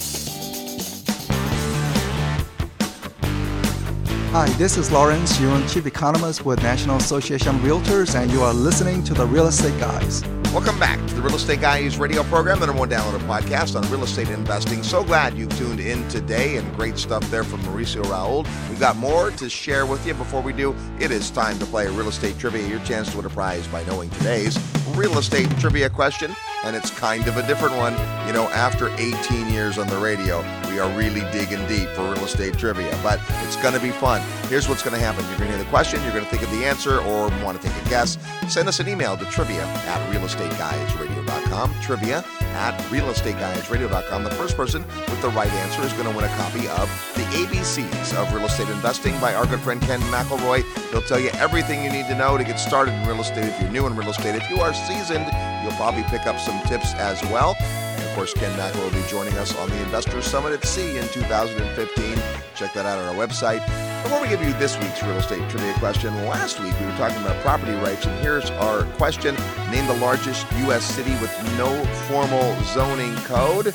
Hi, this is Lawrence Yun, Chief Economist with National Association of Realtors, and you are listening to the Real Estate Guys. Welcome back to the Real Estate Guys radio program, the number one downloaded podcast on real estate investing. So glad you've tuned in today and great stuff there from Mauricio Rauld. We've got more to share with you. Before we do, it is time to play real estate trivia. Your chance to win a prize by knowing today's real estate trivia question. And it's kind of a different one. You know, after 18 years on the radio, we are really digging deep for real estate trivia, but it's going to be fun. Here's what's going to happen you're going to hear the question, you're going to think of the answer, or want to take a guess. Send us an email to trivia at realestateguysradio.com. Trivia at realestateguysradio.com. The first person with the right answer is going to win a copy of The ABCs of Real Estate Investing by our good friend Ken McElroy. He'll tell you everything you need to know to get started in real estate if you're new in real estate. If you are seasoned, you'll probably pick up some tips as well. And of course, Ken McElroy will be joining us on the Investor Summit at Sea in 2015. Check that out on our website Before we give you this week's real estate trivia question, last week we were talking about property rights, and here's our question Name the largest U.S. city with no formal zoning code.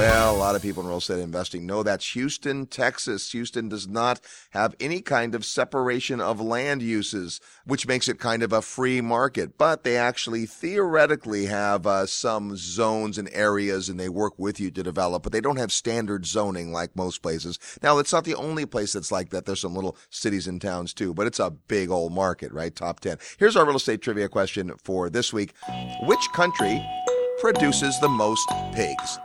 Well, a lot of people in real estate investing know that's Houston, Texas. Houston does not have any kind of separation of land uses, which makes it kind of a free market. But they actually theoretically have uh, some zones and areas and they work with you to develop, but they don't have standard zoning like most places. Now, it's not the only place that's like that. There's some little cities and towns too, but it's a big old market, right? Top 10. Here's our real estate trivia question for this week. Which country produces the most pigs?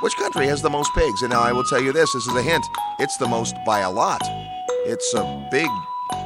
Which country has the most pigs? And now I will tell you this this is a hint it's the most by a lot. It's a big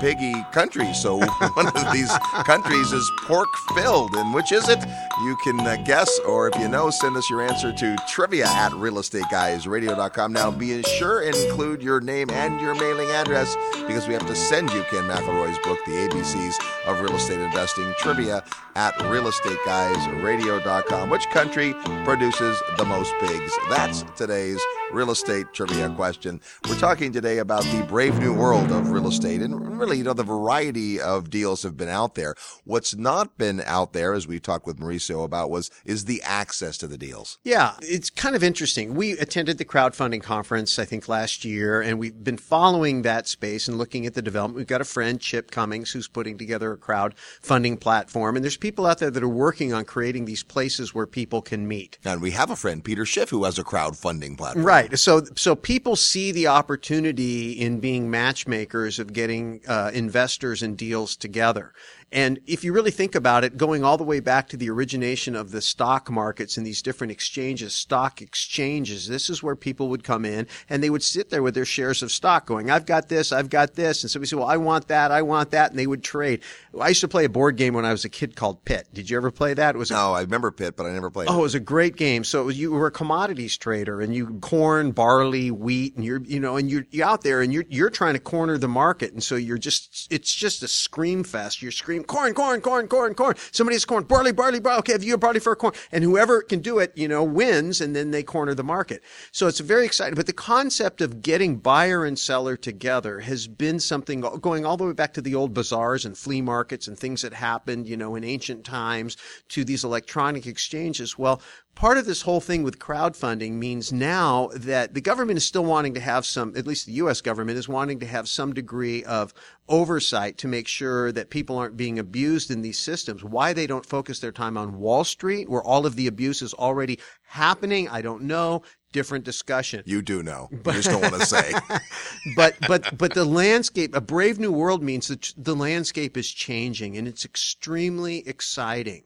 piggy country. So one of these countries is pork filled. And which is it? You can uh, guess, or if you know, send us your answer to trivia at realestateguysradio.com. Now be sure include your name and your mailing address because we have to send you Ken McElroy's book, The ABCs of Real Estate Investing, trivia at realestateguysradio.com. Which country produces the most pigs? That's today's real estate trivia question. We're talking today about the brave new world of real estate and really, you know, the variety of deals have been out there. What's not been out there, as we talked with Mauricio about, was is the access to the deals. Yeah, it's kind of interesting. We attended the crowdfunding conference, I think, last year, and we've been following that space and looking at the development. We've got a friend, Chip Cummings, who's putting together a crowdfunding platform, and there's people out there that are working on creating these places where people can meet. And we have a friend, Peter Schiff, who has a crowdfunding platform. Right. So, so people see the opportunity in being matchmakers of getting uh, investors and deals together. And if you really think about it, going all the way back to the origination of the stock markets and these different exchanges, stock exchanges, this is where people would come in and they would sit there with their shares of stock going, I've got this, I've got this. And somebody said, well, I want that, I want that. And they would trade. I used to play a board game when I was a kid called Pit. Did you ever play that? It was No, I remember Pit, but I never played it. Oh, it. it was a great game. So it was, you were a commodities trader and you corn, barley, wheat, and you're, you know, and you're, you're out there and you're, you're trying to corner the market. And so you're just, it's just a scream fest. You're screaming corn, corn, corn, corn, corn. Somebody has corn, barley, barley, barley. Okay, have you a barley for a corn? And whoever can do it, you know, wins and then they corner the market. So it's very exciting. But the concept of getting buyer and seller together has been something going all the way back to the old bazaars and flea markets and things that happened, you know, in ancient times to these electronic exchanges. Well, part of this whole thing with crowdfunding means now that the government is still wanting to have some, at least the U.S. government is wanting to have some degree of oversight to make sure that people aren't being abused in these systems. Why they don't focus their time on Wall Street, where all of the abuse is already happening, I don't know. Different discussion. You do know. But, You just don't want to say. but but but the landscape, a brave new world means that the landscape is changing, and it's extremely exciting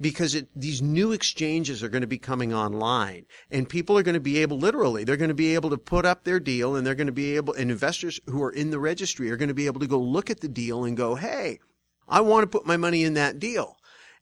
because it, these new exchanges are going to be coming online and people are going to be able literally they're going to be able to put up their deal and they're going to be able and investors who are in the registry are going to be able to go look at the deal and go hey i want to put my money in that deal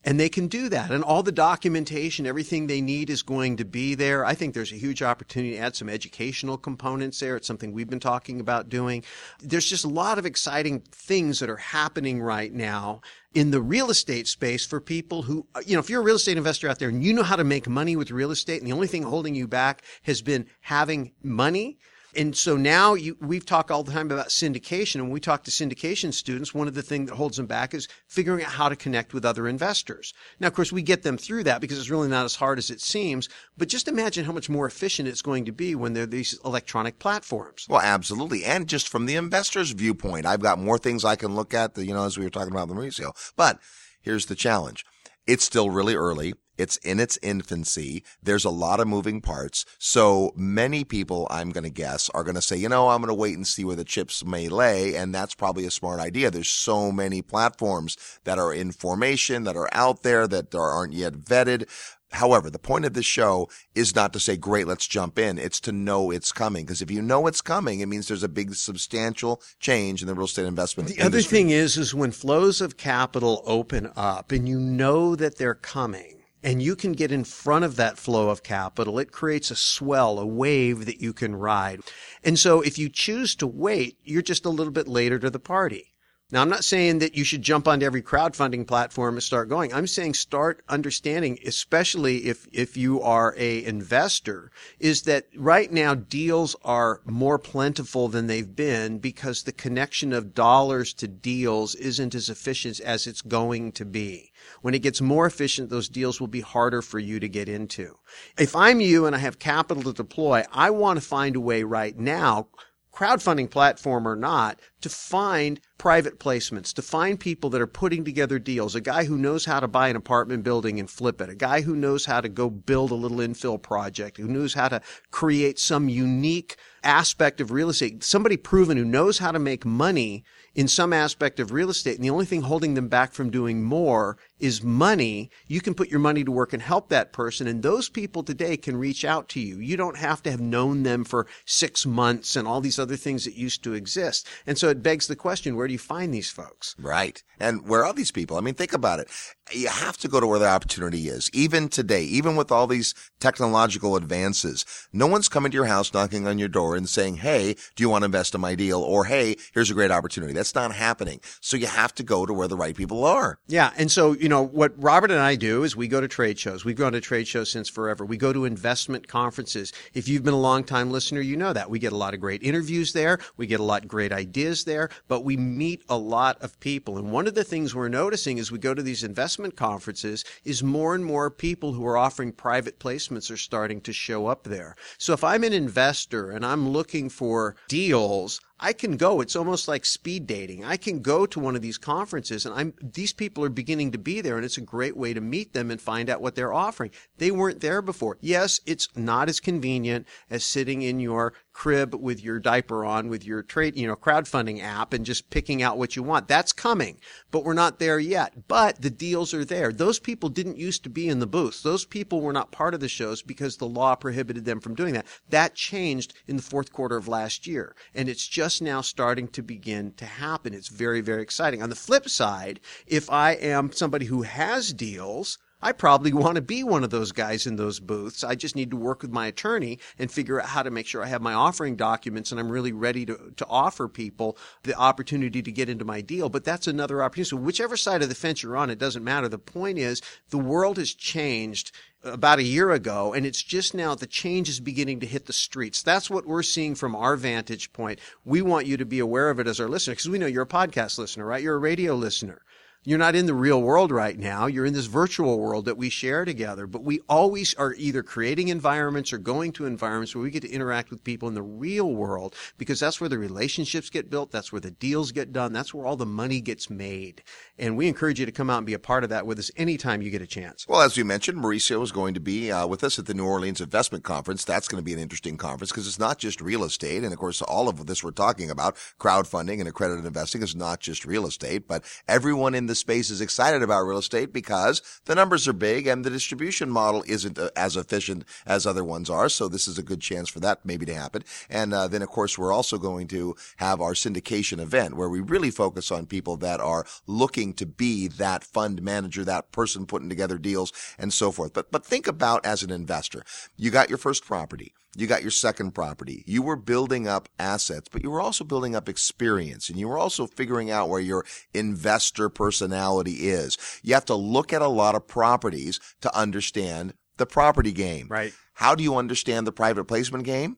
and they can do that. And all the documentation, everything they need is going to be there. I think there's a huge opportunity to add some educational components there. It's something we've been talking about doing. There's just a lot of exciting things that are happening right now in the real estate space for people who, you know, if you're a real estate investor out there and you know how to make money with real estate and the only thing holding you back has been having money, and so now you, we've talked all the time about syndication. And when we talk to syndication students, one of the things that holds them back is figuring out how to connect with other investors. Now, of course, we get them through that because it's really not as hard as it seems. But just imagine how much more efficient it's going to be when there are these electronic platforms. Well, absolutely. And just from the investor's viewpoint, I've got more things I can look at, you know, as we were talking about the Mauricio. But here's the challenge. It's still really early. It's in its infancy. There's a lot of moving parts. So many people, I'm going to guess, are going to say, you know, I'm going to wait and see where the chips may lay. And that's probably a smart idea. There's so many platforms that are in formation, that are out there, that aren't yet vetted. However, the point of this show is not to say, great, let's jump in. It's to know it's coming. Because if you know it's coming, it means there's a big substantial change in the real estate investment The other thing is, is when flows of capital open up and you know that they're coming and you can get in front of that flow of capital, it creates a swell, a wave that you can ride. And so if you choose to wait, you're just a little bit later to the party. Now, I'm not saying that you should jump onto every crowdfunding platform and start going. I'm saying start understanding, especially if, if you are a investor, is that right now deals are more plentiful than they've been because the connection of dollars to deals isn't as efficient as it's going to be. When it gets more efficient, those deals will be harder for you to get into. If I'm you and I have capital to deploy, I want to find a way right now crowdfunding platform or not, to find private placements, to find people that are putting together deals, a guy who knows how to buy an apartment building and flip it, a guy who knows how to go build a little infill project, who knows how to create some unique aspect of real estate, somebody proven who knows how to make money in some aspect of real estate. And the only thing holding them back from doing more is money. You can put your money to work and help that person. And those people today can reach out to you. You don't have to have known them for six months and all these other things that used to exist. And so it begs the question, where do you find these folks? Right. And where are these people? I mean, think about it. You have to go to where the opportunity is. Even today, even with all these technological advances, no one's coming to your house knocking on your door and saying, Hey, do you want to invest in my deal? Or Hey, here's a great opportunity. That's not happening. So you have to go to where the right people are. Yeah. And so, you know, what Robert and I do is we go to trade shows. We've gone to trade shows since forever. We go to investment conferences. If you've been a long time listener, you know that. We get a lot of great interviews there. We get a lot of great ideas there, but we meet a lot of people. And one of the things we're noticing as we go to these investment conferences is more and more people who are offering private placements are starting to show up there. So if I'm an investor and I'm looking for deals, I can go. It's almost like speed dating. I can go to one of these conferences and I'm, these people are beginning to be there and it's a great way to meet them and find out what they're offering. They weren't there before. Yes, it's not as convenient as sitting in your crib with your diaper on with your trade, you know, crowdfunding app and just picking out what you want. That's coming, but we're not there yet. But the deals are there. Those people didn't used to be in the booths. Those people were not part of the shows because the law prohibited them from doing that. That changed in the fourth quarter of last year. And it's just now starting to begin to happen. It's very, very exciting. On the flip side, if I am somebody who has deals, I probably want to be one of those guys in those booths. I just need to work with my attorney and figure out how to make sure I have my offering documents and I'm really ready to, to offer people the opportunity to get into my deal. But that's another opportunity. So whichever side of the fence you're on, it doesn't matter. The point is the world has changed about a year ago, and it's just now the change is beginning to hit the streets. That's what we're seeing from our vantage point. We want you to be aware of it as our listener, because we know you're a podcast listener, right? You're a radio listener. You're not in the real world right now. You're in this virtual world that we share together. But we always are either creating environments or going to environments where we get to interact with people in the real world because that's where the relationships get built. That's where the deals get done. That's where all the money gets made. And we encourage you to come out and be a part of that with us anytime you get a chance. Well, as we mentioned, Mauricio is going to be uh, with us at the New Orleans Investment Conference. That's going to be an interesting conference because it's not just real estate. And of course, all of this we're talking about, crowdfunding and accredited investing is not just real estate, but everyone in the space is excited about real estate because the numbers are big and the distribution model isn't uh, as efficient as other ones are. So this is a good chance for that maybe to happen. And uh, then, of course, we're also going to have our syndication event where we really focus on people that are looking to be that fund manager, that person putting together deals and so forth. But, but think about as an investor, you got your first property. You got your second property. You were building up assets, but you were also building up experience and you were also figuring out where your investor personality is. You have to look at a lot of properties to understand the property game. Right. How do you understand the private placement game?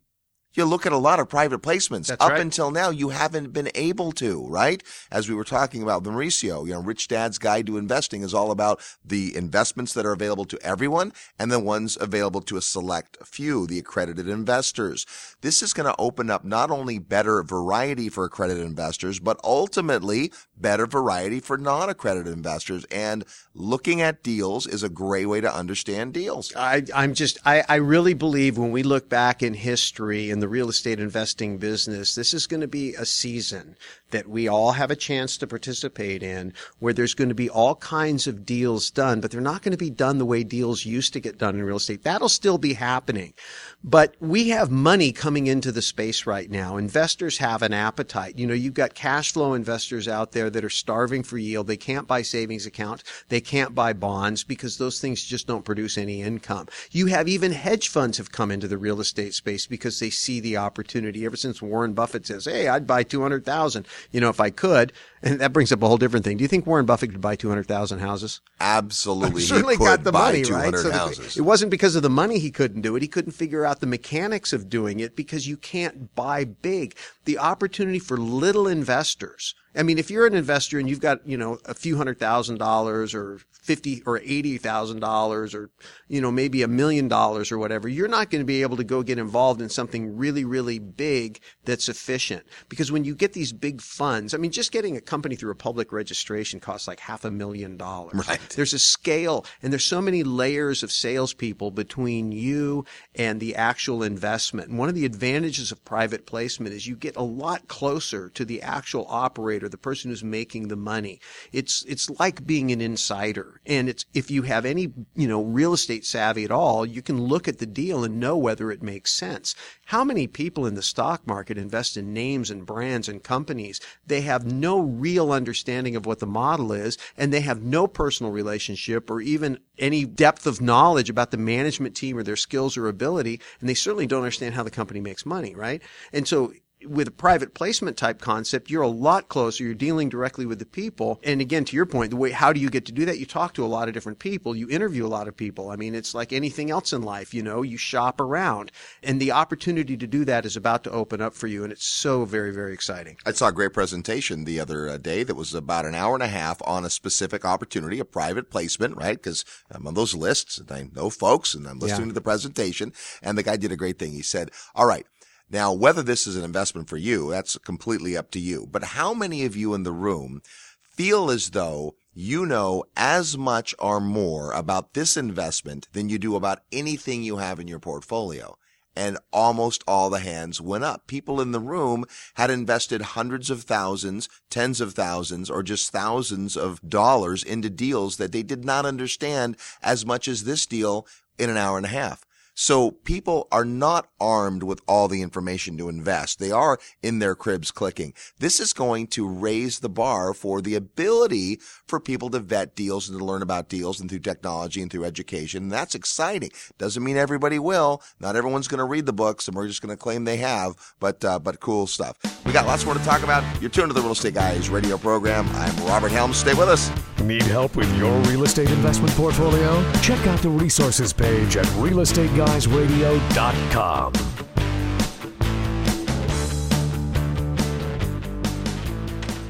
You look at a lot of private placements. That's Up right. until now, you haven't been able to, right? As we were talking about Mauricio, you know, Rich Dad's Guide to Investing is all about the investments that are available to everyone and the ones available to a select few, the accredited investors. This is going to open up not only better variety for accredited investors, but ultimately better variety for non-accredited investors. And looking at deals is a great way to understand deals. I, I'm just, I, I really believe when we look back in history in the real estate investing business, this is going to be a season that we all have a chance to participate in where there's going to be all kinds of deals done, but they're not going to be done the way deals used to get done in real estate. That'll still be happening. But we have money coming into the space right now. Investors have an appetite. You know, you've got cash flow investors out there there that are starving for yield. They can't buy savings accounts. They can't buy bonds because those things just don't produce any income. You have even hedge funds have come into the real estate space because they see the opportunity. Ever since Warren Buffett says, "Hey, I'd buy 200,000, you know, if I could." And that brings up a whole different thing. Do you think Warren Buffett could buy 200,000 houses? Absolutely. He certainly could got the buy money, 200 right? So the- it wasn't because of the money he couldn't do it. He couldn't figure out the mechanics of doing it because you can't buy big. The opportunity for little investors. I mean, if you're an investor and you've got, you know, a few hundred thousand dollars or fifty or eighty thousand dollars or, you know, maybe a million dollars or whatever, you're not going to be able to go get involved in something really, really big that's efficient. Because when you get these big funds, I mean, just getting a company through a public registration costs like half a million dollars. Right. There's a scale and there's so many layers of salespeople between you and the actual investment. And one of the advantages of private placement is you get a lot closer to the actual operator, the person who's making the money. It's, it's like being an insider. And it's, if you have any, you know, real estate savvy at all, you can look at the deal and know whether it makes sense. How many people in the stock market invest in names and brands and companies? They have no real understanding of what the model is and they have no personal relationship or even any depth of knowledge about the management team or their skills or ability. And they certainly don't understand how the company makes money, right? And so with a private placement type concept, you're a lot closer. You're dealing directly with the people. And again, to your point, the way, how do you get to do that? You talk to a lot of different people. You interview a lot of people. I mean, it's like anything else in life, you know, you shop around and the opportunity to do that is about to open up for you. And it's so very, very exciting. I saw a great presentation the other uh, day that was about an hour and a half on a specific opportunity, a private placement, right? Because I'm on those lists and I know folks and I'm listening Yeah. to the presentation. And the guy did a great thing. He said, all right. Now, whether this is an investment for you, that's completely up to you. But how many of you in the room feel as though you know as much or more about this investment than you do about anything you have in your portfolio? and almost all the hands went up. People in the room had invested hundreds of thousands, tens of thousands, or just thousands of dollars into deals that they did not understand as much as this deal in an hour and a half. So people are not armed with all the information to invest. They are in their cribs clicking. This is going to raise the bar for the ability for people to vet deals and to learn about deals and through technology and through education. And that's exciting. Doesn't mean everybody will. Not everyone's going to read the books and we're just going to claim they have, but, uh, but cool stuff. We got lots more to talk about. You're tuned to the Real Estate Guys radio program. I'm Robert Helms. Stay with us. Need help with your real estate investment portfolio? Check out the resources page at realestateguysradio.com.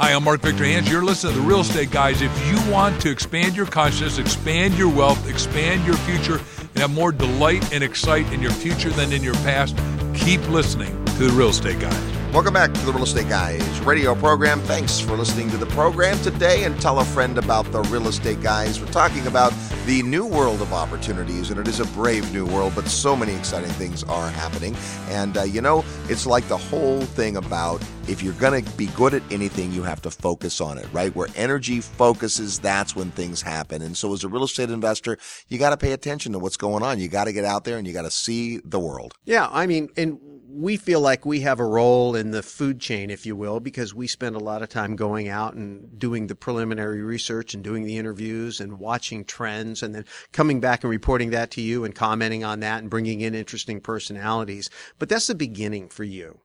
Hi, I'm Mark Victor Hansen. You're listening to the Real Estate Guys. If you want to expand your consciousness, expand your wealth, expand your future, and have more delight and excite in your future than in your past, keep listening to the Real Estate Guys. Welcome back to the Real Estate Guys radio program. Thanks for listening to the program today and tell a friend about the Real Estate Guys. We're talking about the new world of opportunities, and it is a brave new world, but so many exciting things are happening. And, uh, you know, it's like the whole thing about if you're going to be good at anything, you have to focus on it, right? Where energy focuses, that's when things happen. And so as a real estate investor, you got to pay attention to what's going on. You got to get out there and you got to see the world. Yeah, I mean, and we feel like we have a role in the food chain, if you will, because we spend a lot of time going out and doing the preliminary research and doing the interviews and watching trends and then coming back and reporting that to you and commenting on that and bringing in interesting personalities. But that's the beginning for you.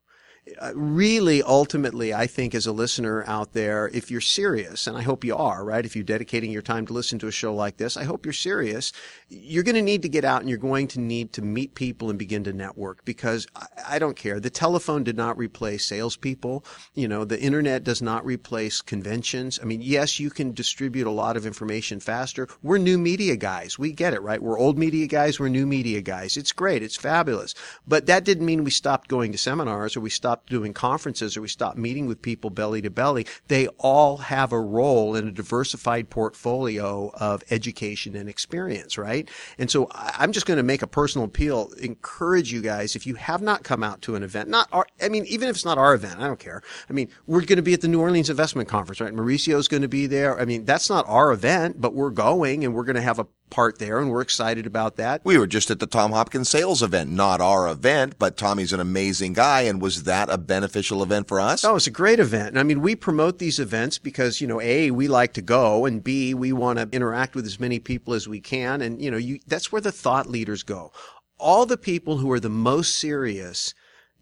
Uh, really, ultimately, I think as a listener out there, if you're serious, and I hope you are, right? If you're dedicating your time to listen to a show like this, I hope you're serious. You're going to need to get out and you're going to need to meet people and begin to network because I, I don't care. The telephone did not replace salespeople. You know, the internet does not replace conventions. I mean, yes, you can distribute a lot of information faster. We're new media guys. We get it, right? We're old media guys. We're new media guys. It's great. It's fabulous. But that didn't mean we stopped going to seminars or we stopped doing conferences or we stopped meeting with people belly to belly. They all have a role in a diversified portfolio of education and experience, right? And so I'm just going to make a personal appeal, encourage you guys, if you have not come out to an event, not our, I mean, even if it's not our event, I don't care. I mean, we're going to be at the New Orleans Investment Conference, right? Mauricio's going to be there. I mean, that's not our event, but we're going and we're going to have a part there, and we're excited about that. We were just at the Tom Hopkins sales event, not our event, but Tommy's an amazing guy. And was that a beneficial event for us? Oh, it's a great event. I mean, we promote these events because, you know, A, we like to go, and B, we want to interact with as many people as we can. And, you know, you, that's where the thought leaders go. All the people who are the most serious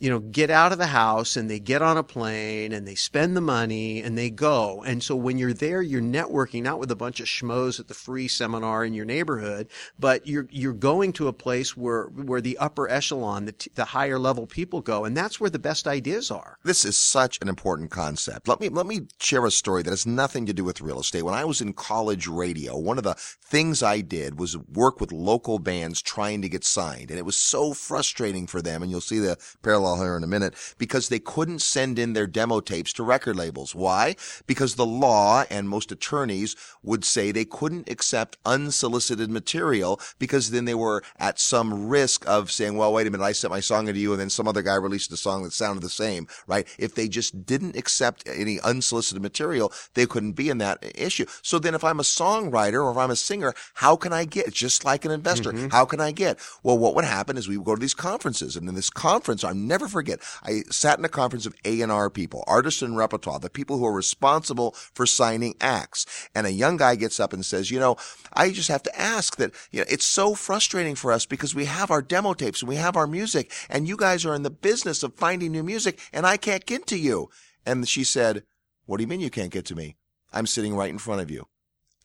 you know, get out of the house and they get on a plane and they spend the money and they go. And so when you're there, you're networking not with a bunch of schmoes at the free seminar in your neighborhood, but you're you're going to a place where where the upper echelon, the, the higher level people go, and that's where the best ideas are. This is such an important concept. Let me let me share a story that has nothing to do with real estate. When I was in college radio, one of the things I did was work with local bands trying to get signed, and it was so frustrating for them. And you'll see the parallel here in a minute, because they couldn't send in their demo tapes to record labels. Why? Because the law and most attorneys would say they couldn't accept unsolicited material because then they were at some risk of saying, well, wait a minute, I sent my song into you and then some other guy released a song that sounded the same, right? If they just didn't accept any unsolicited material, they couldn't be in that issue. So then if I'm a songwriter or if I'm a singer, how can I get, just like an investor, mm-hmm. how can I get? Well, what would happen is we would go to these conferences and in this conference, I'm never forget, I sat in a conference of A&R people, artists and repertoire, the people who are responsible for signing acts. And a young guy gets up and says, you know, I just have to ask that, you know, it's so frustrating for us because we have our demo tapes and we have our music and you guys are in the business of finding new music and I can't get to you. And she said, what do you mean you can't get to me? I'm sitting right in front of you.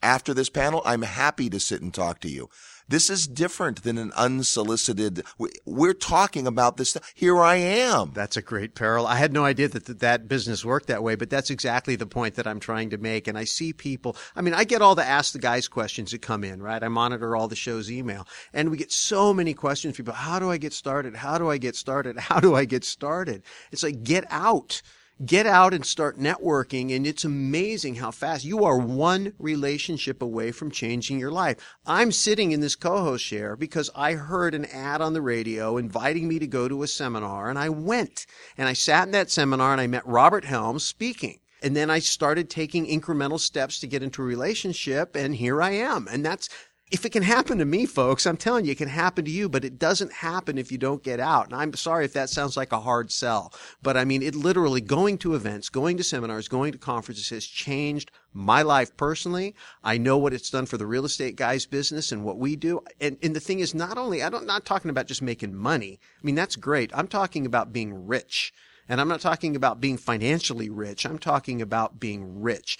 After this panel, I'm happy to sit and talk to you. This is different than an unsolicited. We're talking about this. Here I am. That's a great parallel. I had no idea that that business worked that way, but that's exactly the point that I'm trying to make. And I see people. I mean, I get all the ask the guys questions that come in, right? I monitor all the show's email, and we get so many questions. People, how do I get started? How do I get started? How do I get started? It's like get out get out and start networking and it's amazing how fast you are one relationship away from changing your life. I'm sitting in this co-host chair because I heard an ad on the radio inviting me to go to a seminar and I went and I sat in that seminar and I met Robert Helms speaking. And then I started taking incremental steps to get into a relationship and here I am. And that's if it can happen to me, folks, I'm telling you, it can happen to you, but it doesn't happen if you don't get out. And I'm sorry if that sounds like a hard sell, but I mean, it literally going to events, going to seminars, going to conferences has changed my life personally. I know what it's done for the real estate guys business and what we do. And, and the thing is, not only, I don't, not talking about just making money. I mean, that's great. I'm talking about being rich. And I'm not talking about being financially rich. I'm talking about being rich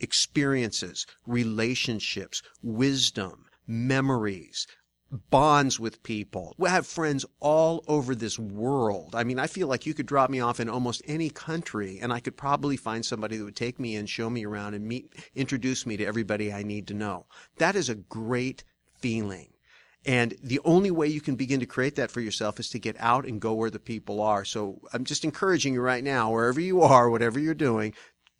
experiences, relationships, wisdom, memories, bonds with people. We have friends all over this world. I mean, I feel like you could drop me off in almost any country and I could probably find somebody that would take me and show me around and meet, introduce me to everybody I need to know. That is a great feeling. And the only way you can begin to create that for yourself is to get out and go where the people are. So I'm just encouraging you right now, wherever you are, whatever you're doing,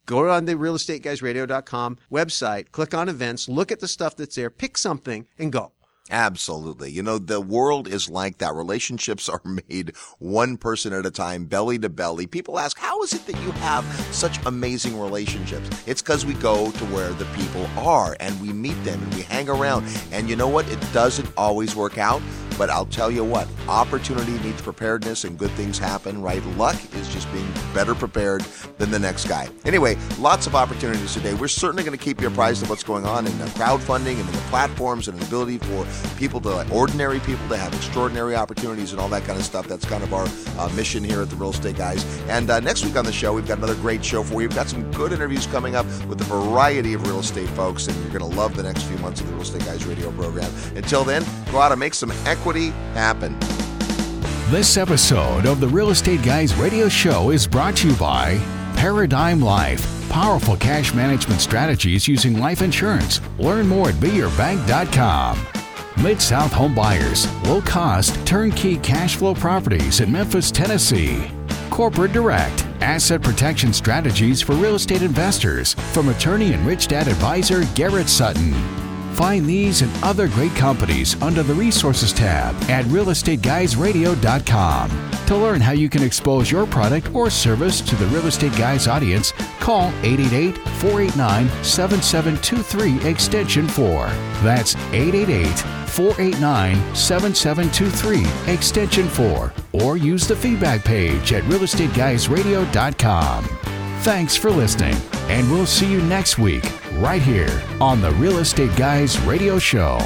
Go on the realestateguysradio.com website, click on events, look at the stuff that's there, pick something, and go. Absolutely. You know, the world is like that. Relationships are made one person at a time, belly to belly. People ask, how is it that you have such amazing relationships? It's because we go to where the people are and we meet them and we hang around. And you know what? It doesn't always work out But I'll tell you what, opportunity needs preparedness and good things happen, right? Luck is just being better prepared than the next guy. Anyway, lots of opportunities today. We're certainly going to keep you apprised of what's going on in the crowdfunding and in the platforms and the ability for people to, like, ordinary people to have extraordinary opportunities and all that kind of stuff. That's kind of our uh, mission here at the Real Estate Guys. And uh, next week on the show, we've got another great show for you. We've got some good interviews coming up with a variety of real estate folks, and you're going to love the next few months of the Real Estate Guys radio program. Until then, go out and make some equity happen. This episode of the Real Estate Guys radio show is brought to you by Paradigm Life. Powerful cash management strategies using life insurance. Learn more at beyourbank.com. Mid South Home Buyers, low cost, turnkey cash flow properties in Memphis, Tennessee. Corporate Direct, asset protection strategies for real estate investors from attorney and rich dad advisor Garrett Sutton. Find these and other great companies under the Resources tab at realestateguysradio.com. To learn how you can expose your product or service to the Real Estate Guys audience, call 888 489 7723 Extension 4. That's 888 489 7723 Extension 4. Or use the feedback page at realestateguysradio.com. Thanks for listening, and we'll see you next week right here on the Real Estate Guys Radio Show.